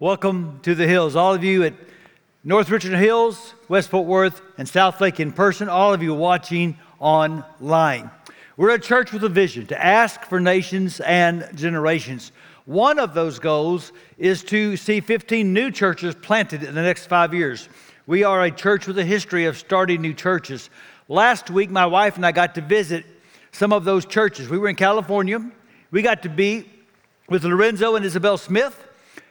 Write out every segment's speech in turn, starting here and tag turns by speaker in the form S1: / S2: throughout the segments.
S1: Welcome to the Hills. All of you at North Richland Hills, West Fort Worth, and South Lake in person, all of you watching online. We're a church with a vision to ask for nations and generations. One of those goals is to see 15 new churches planted in the next five years. We are a church with a history of starting new churches. Last week, my wife and I got to visit some of those churches. We were in California. We got to be with Lorenzo and Isabel Smith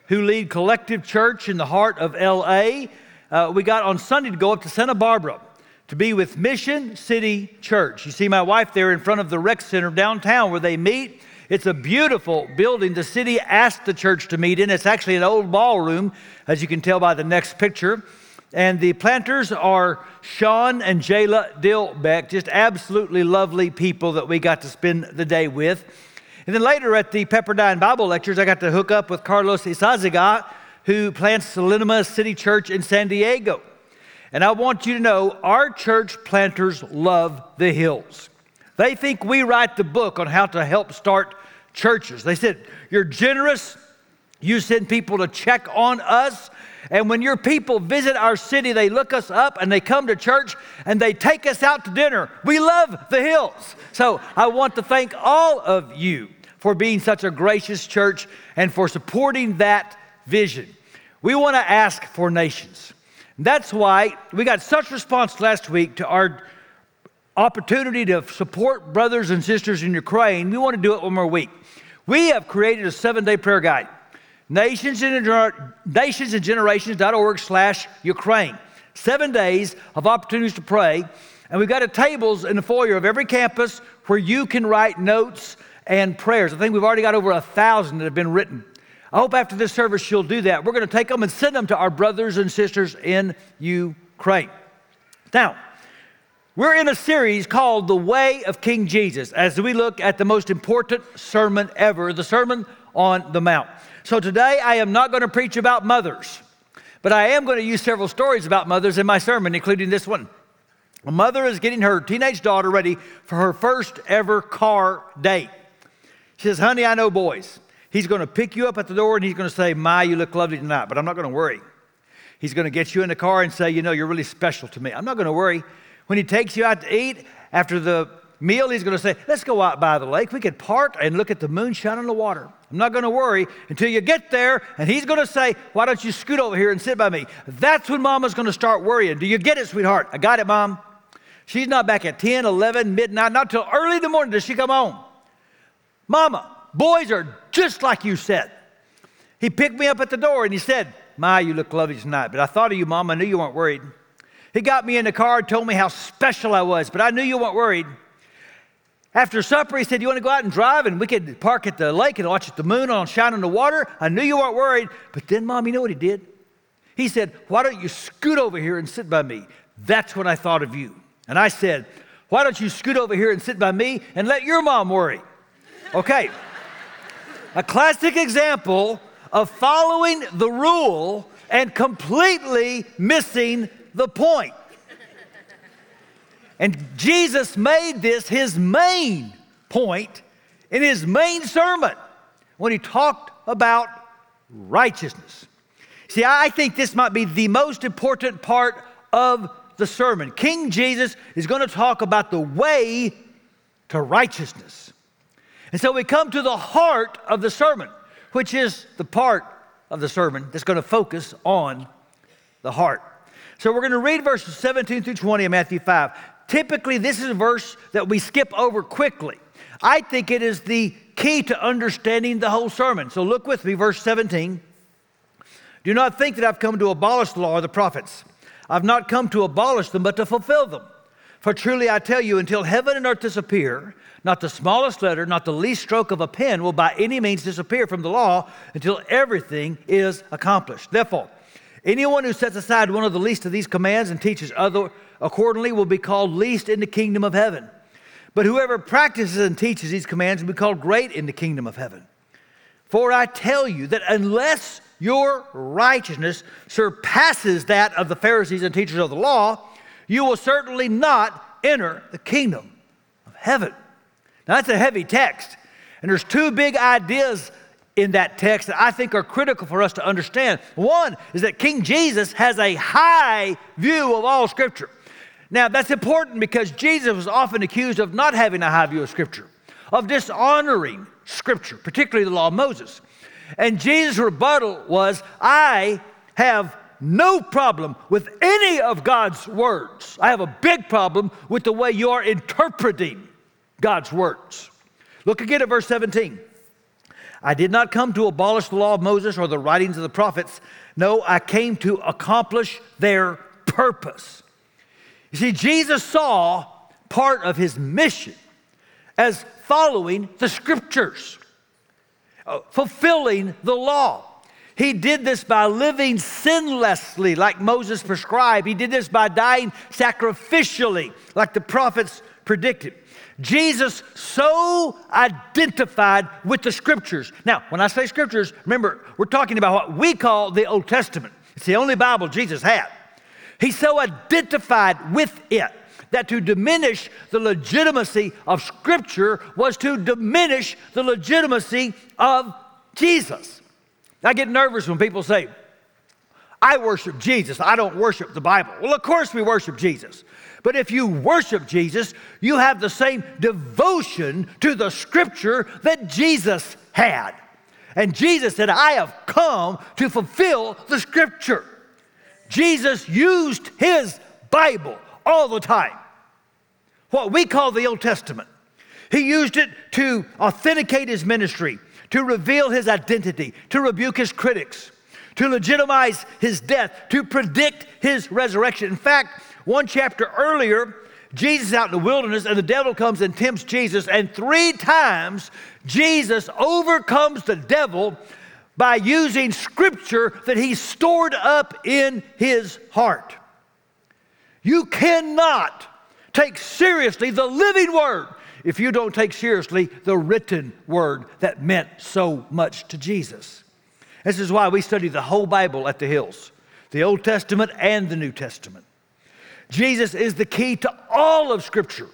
S1: who lead Collective Church in the heart of LA. Uh, we got on Sunday to go up to Santa Barbara to be with Mission City Church. You see my wife there in front of the rec center downtown where they meet. It's a beautiful building. The city asked the church to meet in. It's actually an old ballroom, as you can tell by the next picture. And the planters are Sean and Jayla Dillbeck, just absolutely lovely people that we got to spend the day with. And then later at the Pepperdine Bible Lectures, I got to hook up with Carlos Izazaga, who plants the City Church in San Diego. And I want you to know our church planters love the hills. They think we write the book on how to help start churches. They said, You're generous, you send people to check on us. And when your people visit our city, they look us up and they come to church and they take us out to dinner. We love the hills. So I want to thank all of you for being such a gracious church and for supporting that vision. We want to ask for nations. That's why we got such response last week to our opportunity to support brothers and sisters in Ukraine. We want to do it one more week. We have created a seven day prayer guide nations and, nations and generations.org slash Ukraine. Seven days of opportunities to pray. And we've got a tables in the foyer of every campus where you can write notes and prayers. I think we've already got over a thousand that have been written. I hope after this service you'll do that. We're going to take them and send them to our brothers and sisters in Ukraine. Now, we're in a series called The Way of King Jesus as we look at the most important sermon ever, the Sermon on the Mount. So today I am not going to preach about mothers, but I am going to use several stories about mothers in my sermon, including this one. A mother is getting her teenage daughter ready for her first ever car date. She says, Honey, I know boys. He's going to pick you up at the door and he's going to say, My, you look lovely tonight, but I'm not going to worry. He's going to get you in the car and say, You know, you're really special to me. I'm not going to worry. When he takes you out to eat, after the meal, he's going to say, Let's go out by the lake. We could park and look at the moonshine on the water. I'm not going to worry until you get there, and he's going to say, Why don't you scoot over here and sit by me? That's when mama's going to start worrying. Do you get it, sweetheart? I got it, mom. She's not back at 10, 11, midnight, not till early in the morning does she come home. Mama, boys are just like you said. He picked me up at the door and he said, My, you look lovely tonight, but I thought of you, Mom. I knew you weren't worried. He got me in the car, and told me how special I was, but I knew you weren't worried. After supper, he said, You want to go out and drive? And we could park at the lake and watch the moon on shine on the water. I knew you weren't worried. But then, Mom, you know what he did? He said, Why don't you scoot over here and sit by me? That's when I thought of you. And I said, Why don't you scoot over here and sit by me and let your mom worry? Okay. A classic example of following the rule and completely missing the point. And Jesus made this his main point in his main sermon when he talked about righteousness. See, I think this might be the most important part of the sermon. King Jesus is going to talk about the way to righteousness. And so we come to the heart of the sermon, which is the part of the sermon that's going to focus on the heart. So we're going to read verses 17 through 20 of Matthew 5. Typically, this is a verse that we skip over quickly. I think it is the key to understanding the whole sermon. So look with me, verse 17. Do not think that I've come to abolish the law or the prophets. I've not come to abolish them, but to fulfill them. For truly I tell you, until heaven and earth disappear, not the smallest letter, not the least stroke of a pen will by any means disappear from the law until everything is accomplished. Therefore, anyone who sets aside one of the least of these commands and teaches other accordingly will be called least in the kingdom of heaven. But whoever practices and teaches these commands will be called great in the kingdom of heaven. For I tell you that unless your righteousness surpasses that of the Pharisees and teachers of the law, you will certainly not enter the kingdom of heaven. Now, that's a heavy text. And there's two big ideas in that text that I think are critical for us to understand. One is that King Jesus has a high view of all Scripture. Now, that's important because Jesus was often accused of not having a high view of Scripture, of dishonoring Scripture, particularly the law of Moses. And Jesus' rebuttal was, I have no problem with any of God's words. I have a big problem with the way you're interpreting God's words. Look again at verse 17. I did not come to abolish the law of Moses or the writings of the prophets. No, I came to accomplish their purpose. You see, Jesus saw part of his mission as following the scriptures, uh, fulfilling the law. He did this by living sinlessly, like Moses prescribed. He did this by dying sacrificially, like the prophets predicted. Jesus so identified with the scriptures. Now, when I say scriptures, remember, we're talking about what we call the Old Testament. It's the only Bible Jesus had. He so identified with it that to diminish the legitimacy of Scripture was to diminish the legitimacy of Jesus. I get nervous when people say, I worship Jesus, I don't worship the Bible. Well, of course we worship Jesus. But if you worship Jesus, you have the same devotion to the scripture that Jesus had. And Jesus said, I have come to fulfill the scripture. Jesus used his Bible all the time, what we call the Old Testament. He used it to authenticate his ministry, to reveal his identity, to rebuke his critics, to legitimize his death, to predict his resurrection. In fact, one chapter earlier, Jesus out in the wilderness and the devil comes and tempts Jesus, and three times Jesus overcomes the devil by using scripture that he stored up in his heart. You cannot take seriously the living word if you don't take seriously the written word that meant so much to Jesus. This is why we study the whole Bible at the Hills the Old Testament and the New Testament. Jesus is the key to all of Scripture.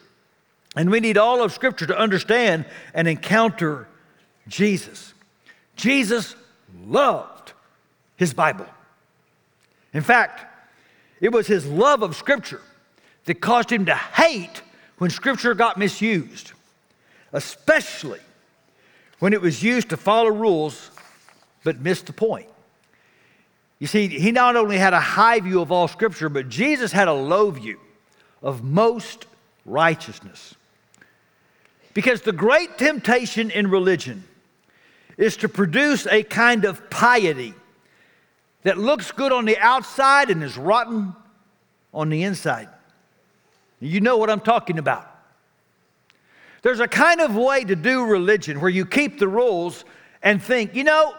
S1: And we need all of Scripture to understand and encounter Jesus. Jesus loved his Bible. In fact, it was his love of Scripture that caused him to hate when Scripture got misused, especially when it was used to follow rules but missed the point. You see, he not only had a high view of all Scripture, but Jesus had a low view of most righteousness. Because the great temptation in religion is to produce a kind of piety that looks good on the outside and is rotten on the inside. You know what I'm talking about. There's a kind of way to do religion where you keep the rules and think, you know,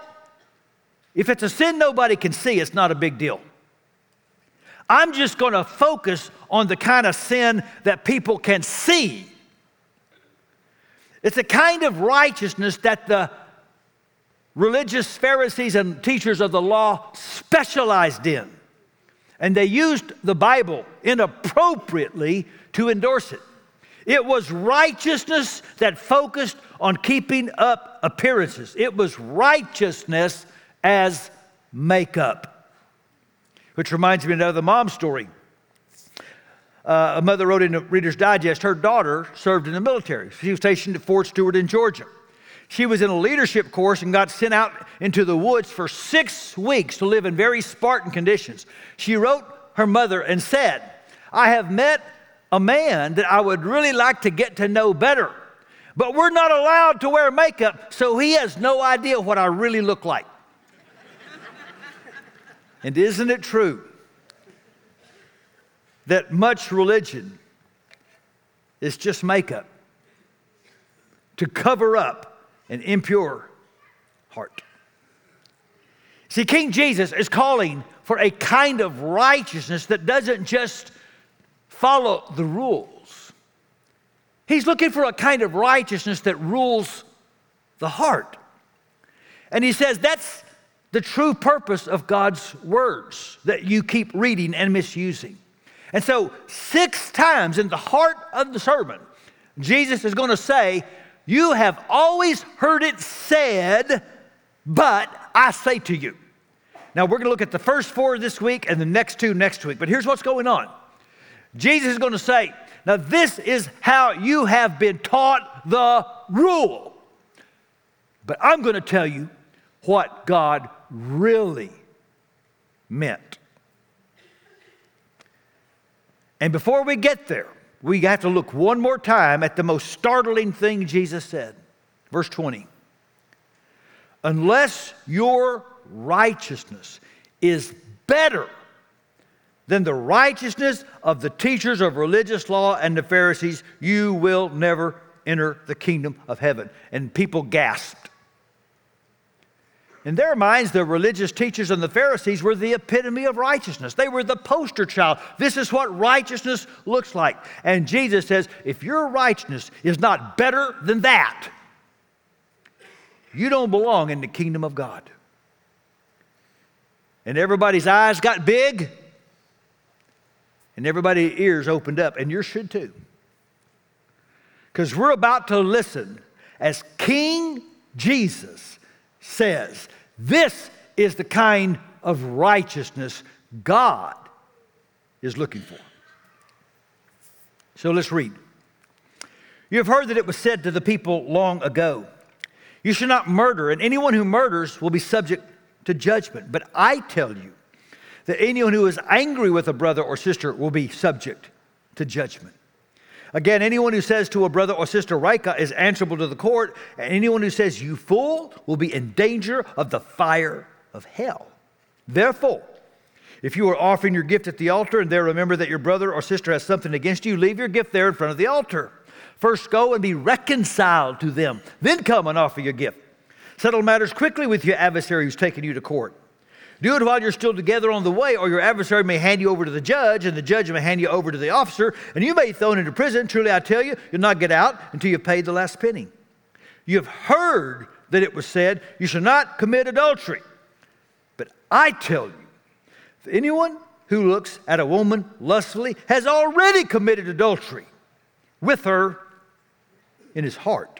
S1: if it's a sin nobody can see, it's not a big deal. I'm just going to focus on the kind of sin that people can see. It's a kind of righteousness that the religious Pharisees and teachers of the law specialized in. And they used the Bible inappropriately to endorse it. It was righteousness that focused on keeping up appearances, it was righteousness as makeup. Which reminds me of another mom story. Uh, a mother wrote in the Reader's Digest her daughter served in the military. She was stationed at Fort Stewart in Georgia. She was in a leadership course and got sent out into the woods for six weeks to live in very Spartan conditions. She wrote her mother and said, I have met a man that I would really like to get to know better, but we're not allowed to wear makeup, so he has no idea what I really look like. And isn't it true that much religion is just makeup to cover up an impure heart. See, King Jesus is calling for a kind of righteousness that doesn't just follow the rules. He's looking for a kind of righteousness that rules the heart. And he says that's the true purpose of God's words that you keep reading and misusing. And so, six times in the heart of the sermon, Jesus is going to say, you have always heard it said, But I say to you. Now we're going to look at the first four this week and the next two next week. But here's what's going on Jesus is going to say, Now this is how you have been taught the rule. But I'm going to tell you what God really meant. And before we get there, we have to look one more time at the most startling thing Jesus said. Verse 20. Unless your righteousness is better than the righteousness of the teachers of religious law and the Pharisees, you will never enter the kingdom of heaven. And people gasped. In their minds, the religious teachers and the Pharisees were the epitome of righteousness. They were the poster child. This is what righteousness looks like. And Jesus says, if your righteousness is not better than that, you don't belong in the kingdom of God. And everybody's eyes got big, and everybody's ears opened up, and yours should too. Because we're about to listen as King Jesus says, This is the kind of righteousness God is looking for. So let's read. You have heard that it was said to the people long ago, You should not murder, and anyone who murders will be subject to judgment. But I tell you that anyone who is angry with a brother or sister will be subject to judgment. Again, anyone who says to a brother or sister, Raca, is answerable to the court, and anyone who says, You fool, will be in danger of the fire of hell. Therefore, if you are offering your gift at the altar and there remember that your brother or sister has something against you, leave your gift there in front of the altar. First go and be reconciled to them, then come and offer your gift. Settle matters quickly with your adversary who's taken you to court. Do it while you're still together on the way, or your adversary may hand you over to the judge, and the judge may hand you over to the officer, and you may be thrown into prison. Truly, I tell you, you'll not get out until you've paid the last penny. You have heard that it was said, You shall not commit adultery. But I tell you, anyone who looks at a woman lustfully has already committed adultery with her in his heart.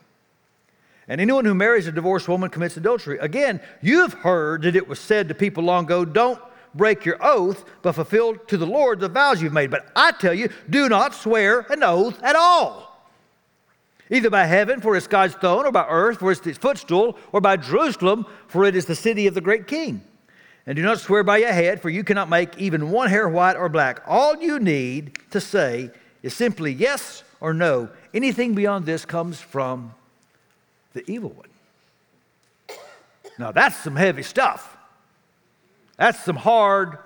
S1: And anyone who marries a divorced woman commits adultery. Again, you've heard that it was said to people long ago, don't break your oath, but fulfill to the Lord the vows you've made. But I tell you, do not swear an oath at all. Either by heaven, for it's God's throne, or by earth, for it's his footstool, or by Jerusalem, for it is the city of the great king. And do not swear by your head, for you cannot make even one hair white or black. All you need to say is simply yes or no. Anything beyond this comes from the evil one. Now, that's some heavy stuff. That's some hard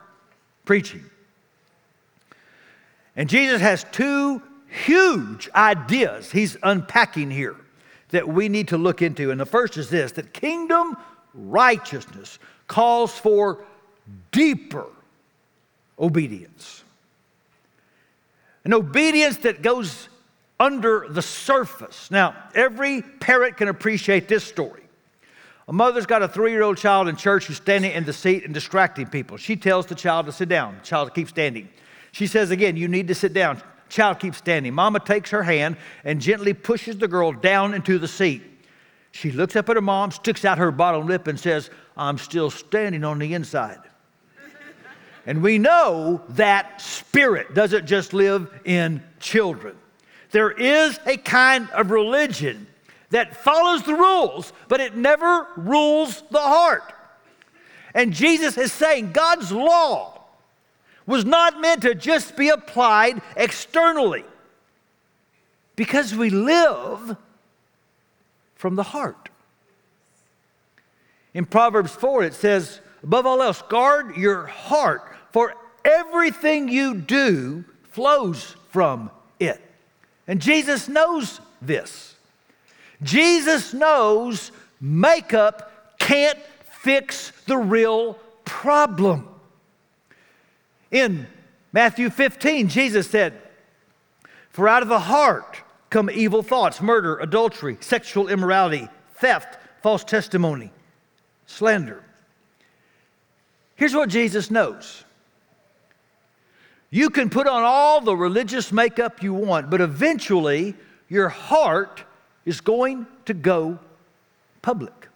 S1: preaching. And Jesus has two huge ideas he's unpacking here that we need to look into. And the first is this that kingdom righteousness calls for deeper obedience. An obedience that goes under the surface. Now, every parent can appreciate this story. A mother's got a three year old child in church who's standing in the seat and distracting people. She tells the child to sit down. The child keeps standing. She says again, You need to sit down. Child keeps standing. Mama takes her hand and gently pushes the girl down into the seat. She looks up at her mom, sticks out her bottom lip, and says, I'm still standing on the inside. and we know that spirit doesn't just live in children. There is a kind of religion that follows the rules, but it never rules the heart. And Jesus is saying God's law was not meant to just be applied externally because we live from the heart. In Proverbs 4, it says, above all else, guard your heart, for everything you do flows from it. And Jesus knows this. Jesus knows makeup can't fix the real problem. In Matthew 15, Jesus said, For out of the heart come evil thoughts, murder, adultery, sexual immorality, theft, false testimony, slander. Here's what Jesus knows you can put on all the religious makeup you want, but eventually your heart is going to go public.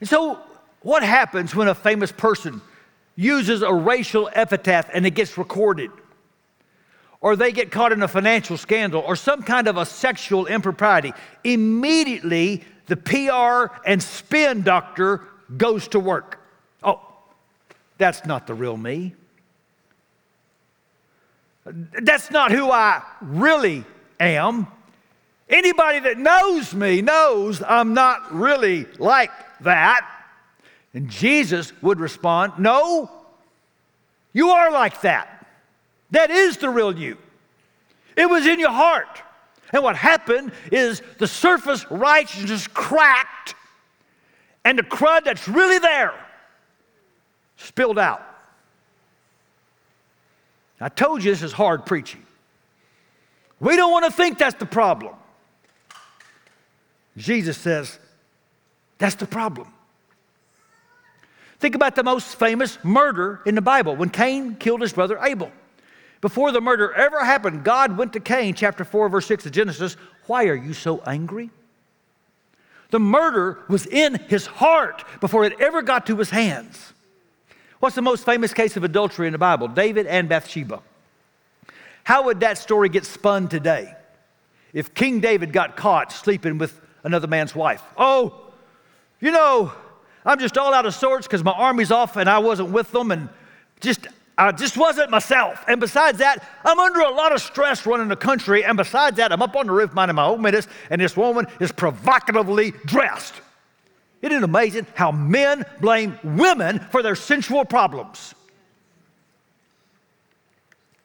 S1: And so, what happens when a famous person uses a racial epithet and it gets recorded? Or they get caught in a financial scandal or some kind of a sexual impropriety. Immediately, the PR and spin doctor goes to work. That's not the real me. That's not who I really am. Anybody that knows me knows I'm not really like that. And Jesus would respond, No, you are like that. That is the real you. It was in your heart. And what happened is the surface righteousness cracked, and the crud that's really there spilled out. I told you this is hard preaching. We don't want to think that's the problem. Jesus says, that's the problem. Think about the most famous murder in the Bible when Cain killed his brother Abel. Before the murder ever happened, God went to Cain, chapter 4, verse 6 of Genesis. Why are you so angry? The murder was in his heart before it ever got to his hands. What's the most famous case of adultery in the Bible? David and Bathsheba. How would that story get spun today if King David got caught sleeping with another man's wife? Oh, you know, I'm just all out of sorts because my army's off and I wasn't with them and just I just wasn't myself. And besides that, I'm under a lot of stress running the country. And besides that, I'm up on the roof minding my own business, and this woman is provocatively dressed. Isn't it amazing how men blame women for their sensual problems?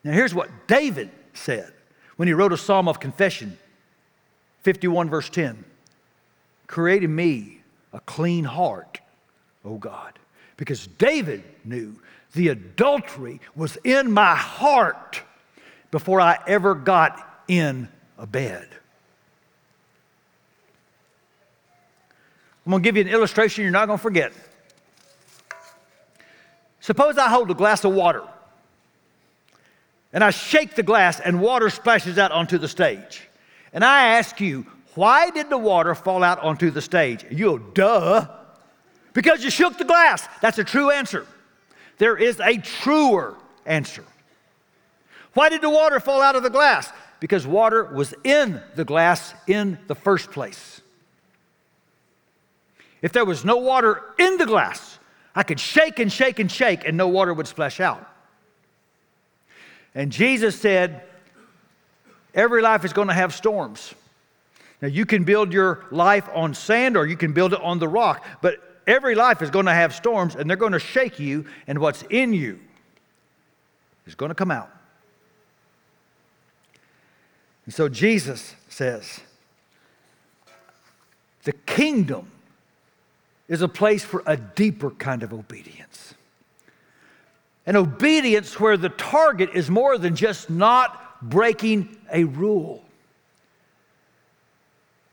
S1: Now, here's what David said when he wrote a psalm of confession 51, verse 10 Create in me a clean heart, O God. Because David knew the adultery was in my heart before I ever got in a bed. I'm going to give you an illustration you're not going to forget. Suppose I hold a glass of water and I shake the glass and water splashes out onto the stage. And I ask you, why did the water fall out onto the stage? You go, duh. Because you shook the glass. That's a true answer. There is a truer answer. Why did the water fall out of the glass? Because water was in the glass in the first place. If there was no water in the glass, I could shake and shake and shake and no water would splash out. And Jesus said, Every life is going to have storms. Now, you can build your life on sand or you can build it on the rock, but every life is going to have storms and they're going to shake you, and what's in you is going to come out. And so Jesus says, the kingdom is a place for a deeper kind of obedience. An obedience where the target is more than just not breaking a rule.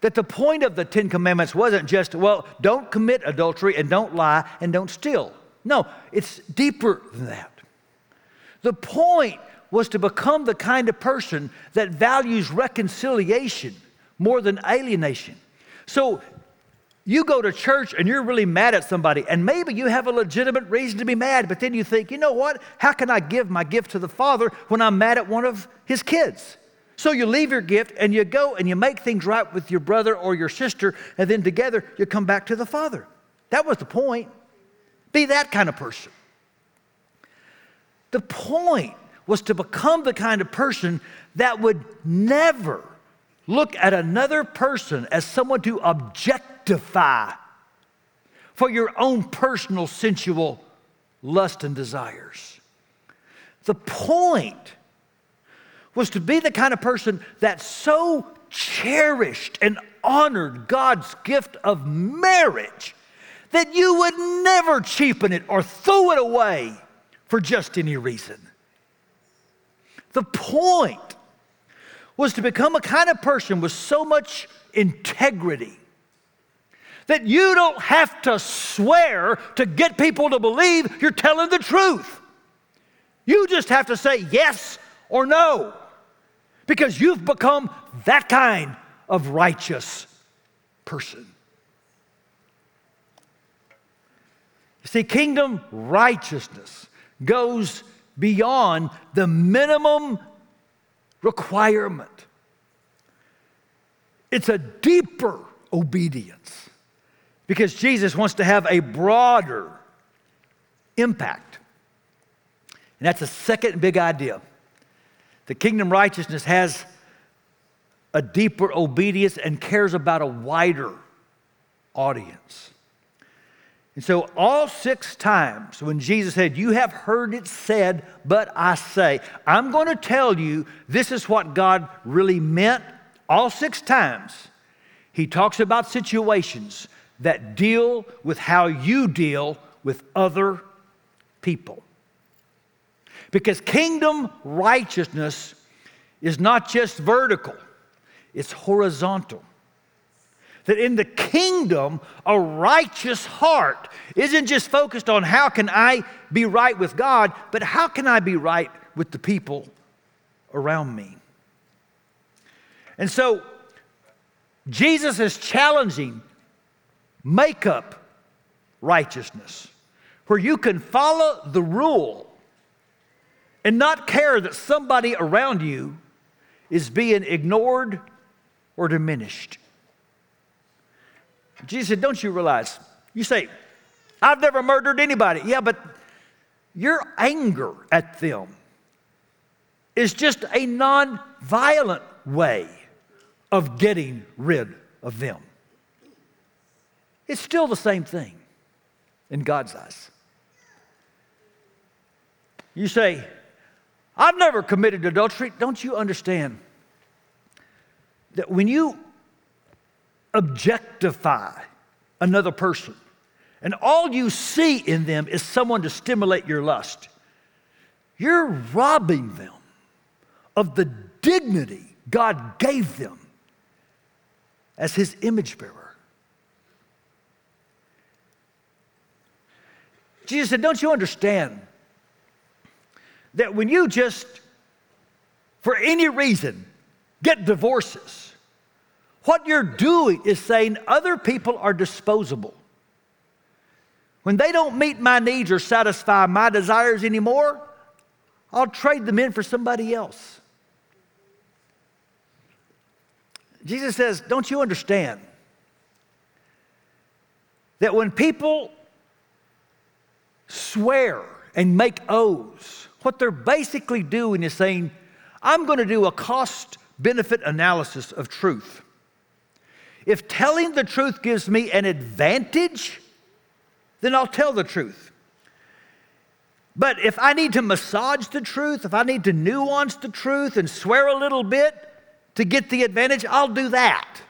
S1: That the point of the Ten Commandments wasn't just, well, don't commit adultery and don't lie and don't steal. No, it's deeper than that. The point was to become the kind of person that values reconciliation more than alienation. So you go to church and you're really mad at somebody, and maybe you have a legitimate reason to be mad, but then you think, you know what? How can I give my gift to the Father when I'm mad at one of his kids? So you leave your gift and you go and you make things right with your brother or your sister, and then together you come back to the Father. That was the point. Be that kind of person. The point was to become the kind of person that would never look at another person as someone to objectify for your own personal sensual lust and desires. The point was to be the kind of person that so cherished and honored God's gift of marriage that you would never cheapen it or throw it away for just any reason. The point was to become a kind of person with so much integrity that you don't have to swear to get people to believe you're telling the truth. You just have to say yes or no because you've become that kind of righteous person. You see, kingdom righteousness goes beyond the minimum requirement. It's a deeper obedience because Jesus wants to have a broader impact. And that's the second big idea. The kingdom righteousness has a deeper obedience and cares about a wider audience. And so, all six times when Jesus said, You have heard it said, but I say, I'm going to tell you this is what God really meant. All six times, he talks about situations that deal with how you deal with other people. Because kingdom righteousness is not just vertical, it's horizontal that in the kingdom, a righteous heart isn't just focused on how can I be right with God, but how can I be right with the people around me. And so, Jesus is challenging makeup righteousness, where you can follow the rule and not care that somebody around you is being ignored or diminished. Jesus said, Don't you realize? You say, I've never murdered anybody. Yeah, but your anger at them is just a non violent way of getting rid of them. It's still the same thing in God's eyes. You say, I've never committed adultery. Don't you understand that when you objectify another person. And all you see in them is someone to stimulate your lust. You're robbing them of the dignity God gave them as His image bearer. Jesus said, Don't you understand that when you just, for any reason, get divorces, what you're doing is saying other people are disposable. When they don't meet my needs or satisfy my desires anymore, I'll trade them in for somebody else. Jesus says, Don't you understand that when people swear and make oaths, what they're basically doing is saying, I'm going to do a cost benefit analysis of truth. If telling the truth gives me an advantage, then I'll tell the truth. But if I need to massage the truth, if I need to nuance the truth and swear a little bit to get the advantage, I'll do that.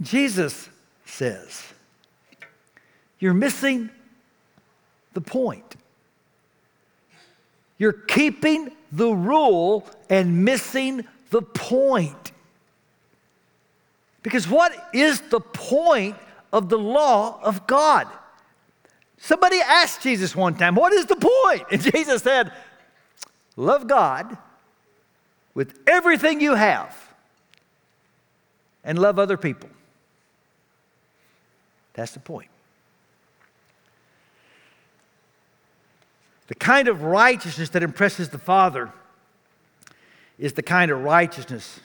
S1: Jesus says, You're missing the point. You're keeping the rule and missing the point. Because what is the point of the law of God? Somebody asked Jesus one time, What is the point? And Jesus said, Love God with everything you have and love other people. That's the point. The kind of righteousness that impresses the Father is the kind of righteousness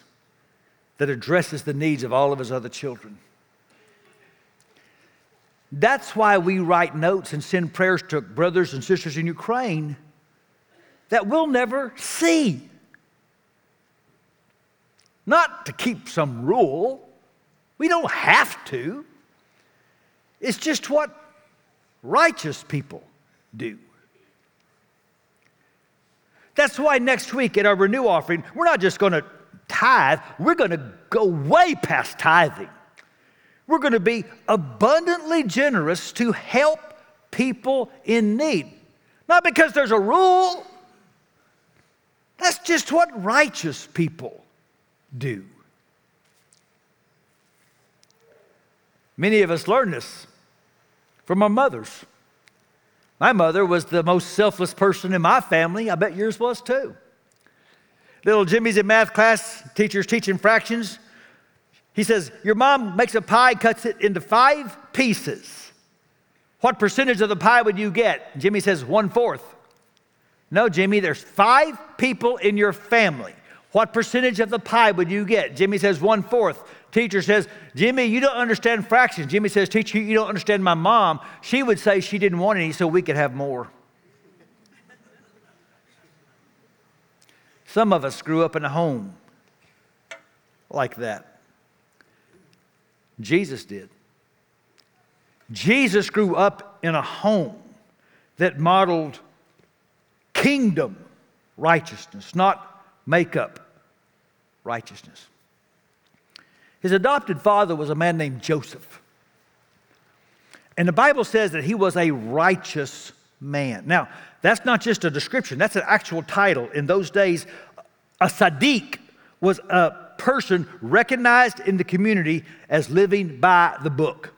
S1: that addresses the needs of all of his other children. That's why we write notes and send prayers to brothers and sisters in Ukraine that we'll never see. Not to keep some rule, we don't have to. It's just what righteous people do. That's why next week at our renew offering, we're not just going to tithe, we're going to go way past tithing. We're going to be abundantly generous to help people in need. Not because there's a rule, that's just what righteous people do. Many of us learn this from our mothers. My mother was the most selfless person in my family. I bet yours was too. Little Jimmy's in math class, teacher's teaching fractions. He says, Your mom makes a pie, cuts it into five pieces. What percentage of the pie would you get? Jimmy says, One fourth. No, Jimmy, there's five people in your family. What percentage of the pie would you get? Jimmy says, One fourth. Teacher says, Jimmy, you don't understand fractions. Jimmy says, Teacher, you don't understand my mom. She would say she didn't want any so we could have more. Some of us grew up in a home like that. Jesus did. Jesus grew up in a home that modeled kingdom righteousness, not makeup righteousness. His adopted father was a man named Joseph. And the Bible says that he was a righteous man. Now, that's not just a description, that's an actual title. In those days, a Sadiq was a person recognized in the community as living by the book.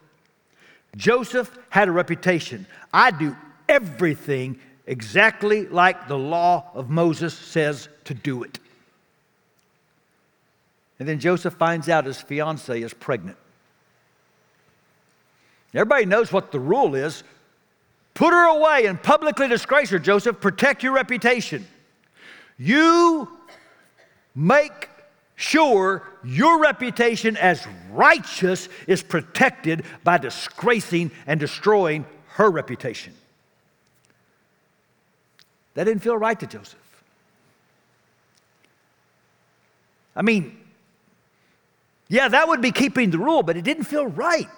S1: Joseph had a reputation. I do everything exactly like the law of Moses says to do it. And then Joseph finds out his fiancee is pregnant. Everybody knows what the rule is. Put her away and publicly disgrace her, Joseph. Protect your reputation. You make sure your reputation as righteous is protected by disgracing and destroying her reputation. That didn't feel right to Joseph. I mean, yeah, that would be keeping the rule, but it didn't feel right.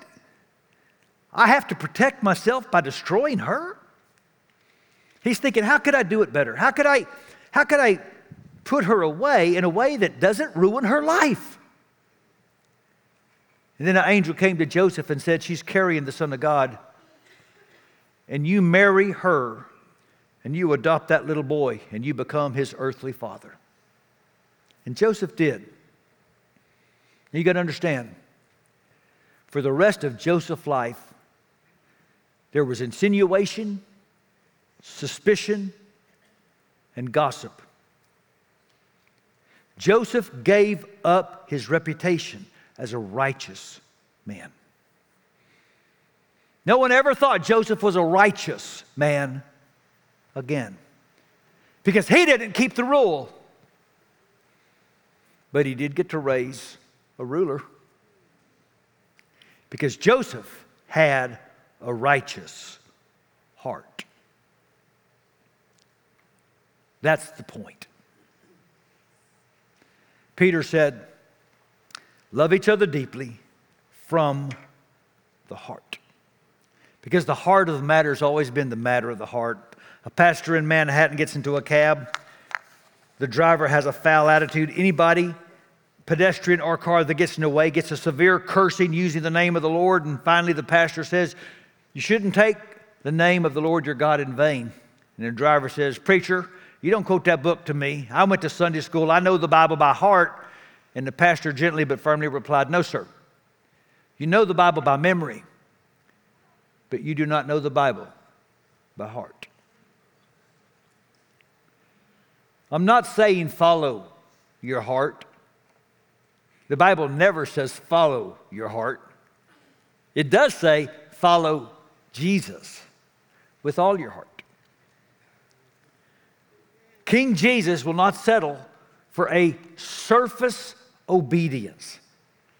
S1: I have to protect myself by destroying her. He's thinking, how could I do it better? How could I, how could I put her away in a way that doesn't ruin her life? And then an angel came to Joseph and said, She's carrying the Son of God. And you marry her, and you adopt that little boy, and you become his earthly father. And Joseph did. You got to understand, for the rest of Joseph's life, there was insinuation, suspicion, and gossip. Joseph gave up his reputation as a righteous man. No one ever thought Joseph was a righteous man again because he didn't keep the rule. But he did get to raise a ruler because Joseph had a righteous heart. That's the point. Peter said, Love each other deeply from the heart. Because the heart of the matter has always been the matter of the heart. A pastor in Manhattan gets into a cab. The driver has a foul attitude. Anybody pedestrian or car that gets in the way gets a severe cursing using the name of the Lord. And finally, the pastor says, You shouldn't take the name of the Lord your God in vain. And the driver says, Preacher, you don't quote that book to me. I went to Sunday school, I know the Bible by heart. And the pastor gently but firmly replied, No, sir. You know the Bible by memory, but you do not know the Bible by heart. I'm not saying follow your heart. The Bible never says follow your heart. It does say follow Jesus with all your heart. King Jesus will not settle for a surface obedience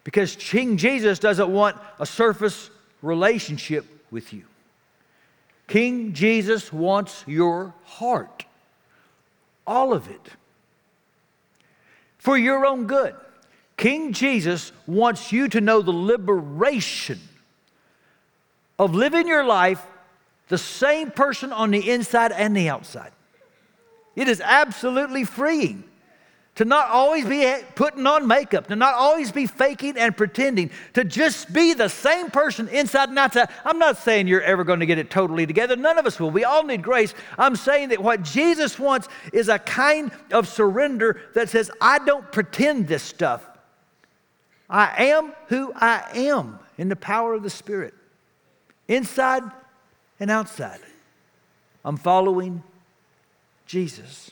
S1: because King Jesus doesn't want a surface relationship with you. King Jesus wants your heart, all of it, for your own good. King Jesus wants you to know the liberation of living your life the same person on the inside and the outside. It is absolutely freeing. to not always be putting on makeup, to not always be faking and pretending, to just be the same person inside and outside. I'm not saying you're ever going to get it totally together. None of us will. We all need grace. I'm saying that what Jesus wants is a kind of surrender that says, I don't pretend this stuff. I am who I am in the power of the Spirit, inside and outside. I'm following Jesus.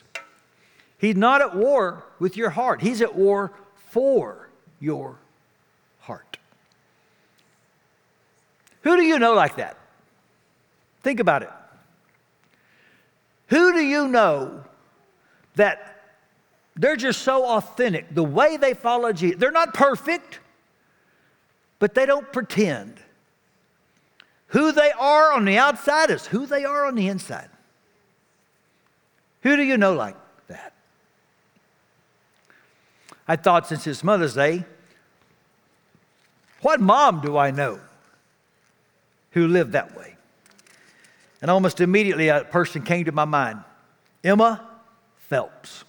S1: He's not at war with your heart, He's at war for your heart. Who do you know like that? Think about it. Who do you know that they're just so authentic? The way they follow Jesus, they're not perfect, but they don't pretend. Who they are on the outside is who they are on the inside. Who do you know like that? I thought since it's Mother's Day, what mom do I know who lived that way? And almost immediately a person came to my mind Emma Phelps.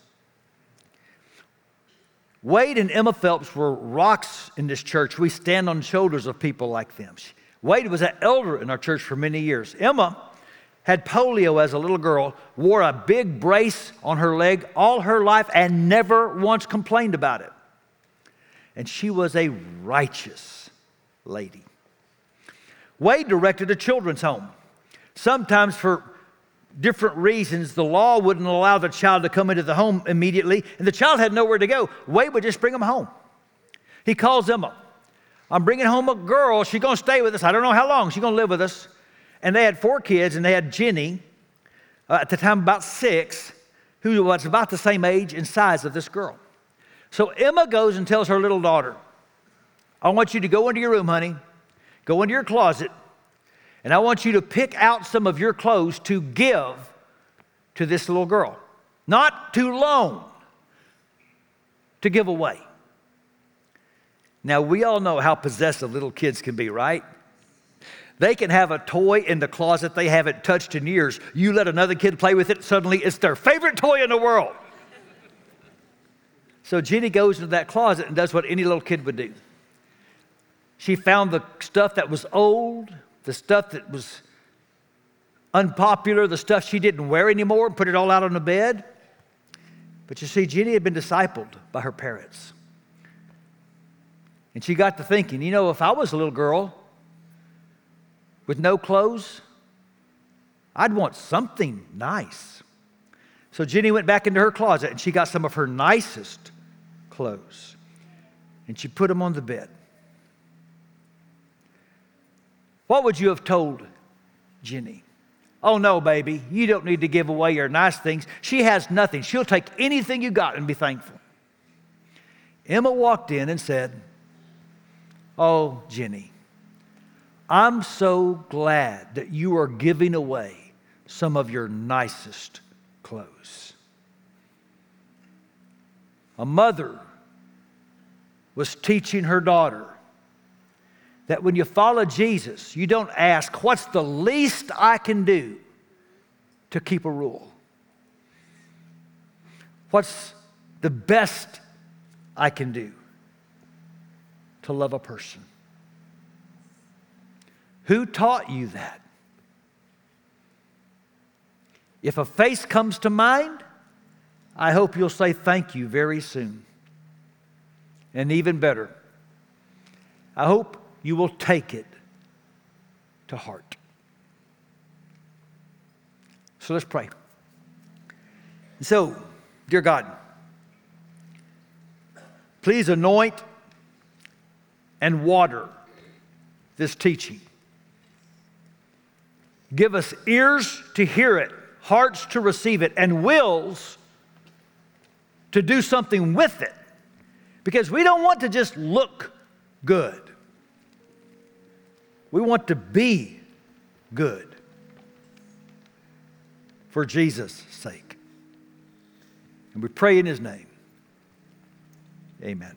S1: Wade and Emma Phelps were rocks in this church. We stand on the shoulders of people like them. Wade was an elder in our church for many years. Emma had polio as a little girl, wore a big brace on her leg all her life, and never once complained about it. And she was a righteous lady. Wade directed a children's home. Sometimes, for different reasons, the law wouldn't allow the child to come into the home immediately, and the child had nowhere to go. Wade would just bring him home. He calls Emma. I'm bringing home a girl. She's going to stay with us. I don't know how long. She's going to live with us. And they had four kids, and they had Jenny, uh, at the time about six, who was about the same age and size of this girl. So Emma goes and tells her little daughter, I want you to go into your room, honey, go into your closet, and I want you to pick out some of your clothes to give to this little girl. Not to loan, to give away. Now, we all know how possessive little kids can be, right? They can have a toy in the closet they haven't touched in years. You let another kid play with it, suddenly it's their favorite toy in the world. So Jenny goes into that closet and does what any little kid would do. She found the stuff that was old, the stuff that was unpopular, the stuff she didn't wear anymore, and put it all out on the bed. But you see, Jenny had been discipled by her parents. And she got to thinking, you know, if I was a little girl with no clothes, I'd want something nice. So Jenny went back into her closet and she got some of her nicest clothes and she put them on the bed. What would you have told Jenny? Oh, no, baby, you don't need to give away your nice things. She has nothing. She'll take anything you got and be thankful. Emma walked in and said, Oh, Jenny, I'm so glad that you are giving away some of your nicest clothes. A mother was teaching her daughter that when you follow Jesus, you don't ask, What's the least I can do to keep a rule? What's the best I can do? to love a person. Who taught you that? If a face comes to mind, I hope you'll say thank you very soon. And even better, I hope you will take it to heart. So let's pray. So, dear God, please anoint and water this teaching. Give us ears to hear it, hearts to receive it, and wills to do something with it. Because we don't want to just look good, we want to be good for Jesus' sake. And we pray in His name. Amen.